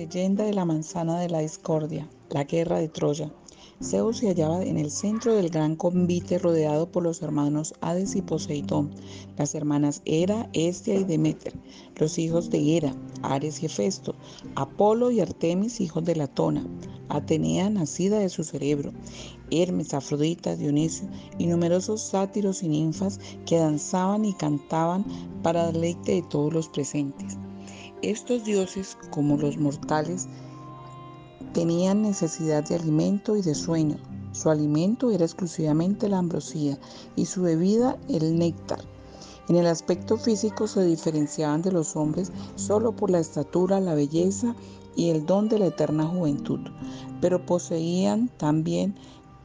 Leyenda de la manzana de la discordia, la guerra de Troya. Zeus se hallaba en el centro del gran convite rodeado por los hermanos Hades y Poseidón, las hermanas Hera, Estia y Demeter, los hijos de Hera, Ares y Hefesto, Apolo y Artemis, hijos de Latona, Atenea, nacida de su cerebro, Hermes, Afrodita, Dionisio. Y numerosos sátiros y ninfas que danzaban y cantaban para deleite de todos los presentes. Estos dioses, como los mortales, tenían necesidad de alimento y de sueño. Su alimento era exclusivamente la ambrosía y su bebida el néctar. En el aspecto físico se diferenciaban de los hombres solo por la estatura, la belleza y el don de la eterna juventud, pero poseían también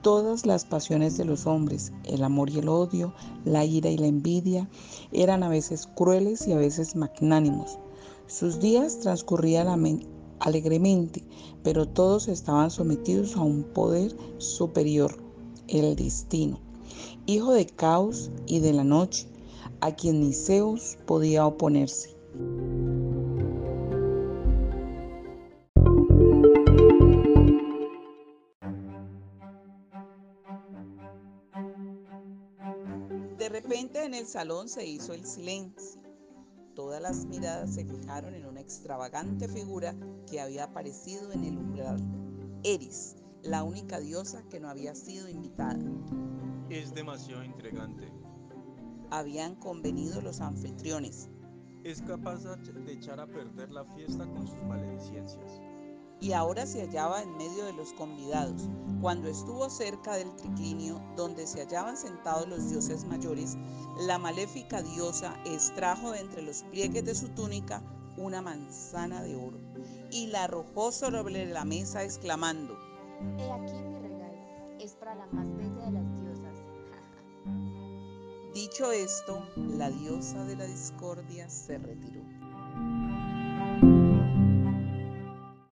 todas las pasiones de los hombres, el amor y el odio, la ira y la envidia, eran a veces crueles y a veces magnánimos. Sus días transcurrían alegremente, pero todos estaban sometidos a un poder superior, el destino, hijo de caos y de la noche, a quien ni Zeus podía oponerse. De repente en el salón se hizo el silencio Todas las miradas se fijaron en una extravagante figura que había aparecido en el umbral. Eris, la única diosa que no había sido invitada. Es demasiado intrigante. Habían convenido los anfitriones. Es capaz de echar a perder la fiesta con sus maledicencias y ahora se hallaba en medio de los convidados. Cuando estuvo cerca del triclinio donde se hallaban sentados los dioses mayores, la maléfica diosa extrajo de entre los pliegues de su túnica una manzana de oro y la arrojó sobre la mesa exclamando, He aquí mi regalo, es para la más bella de las diosas. Dicho esto, la diosa de la discordia se retiró.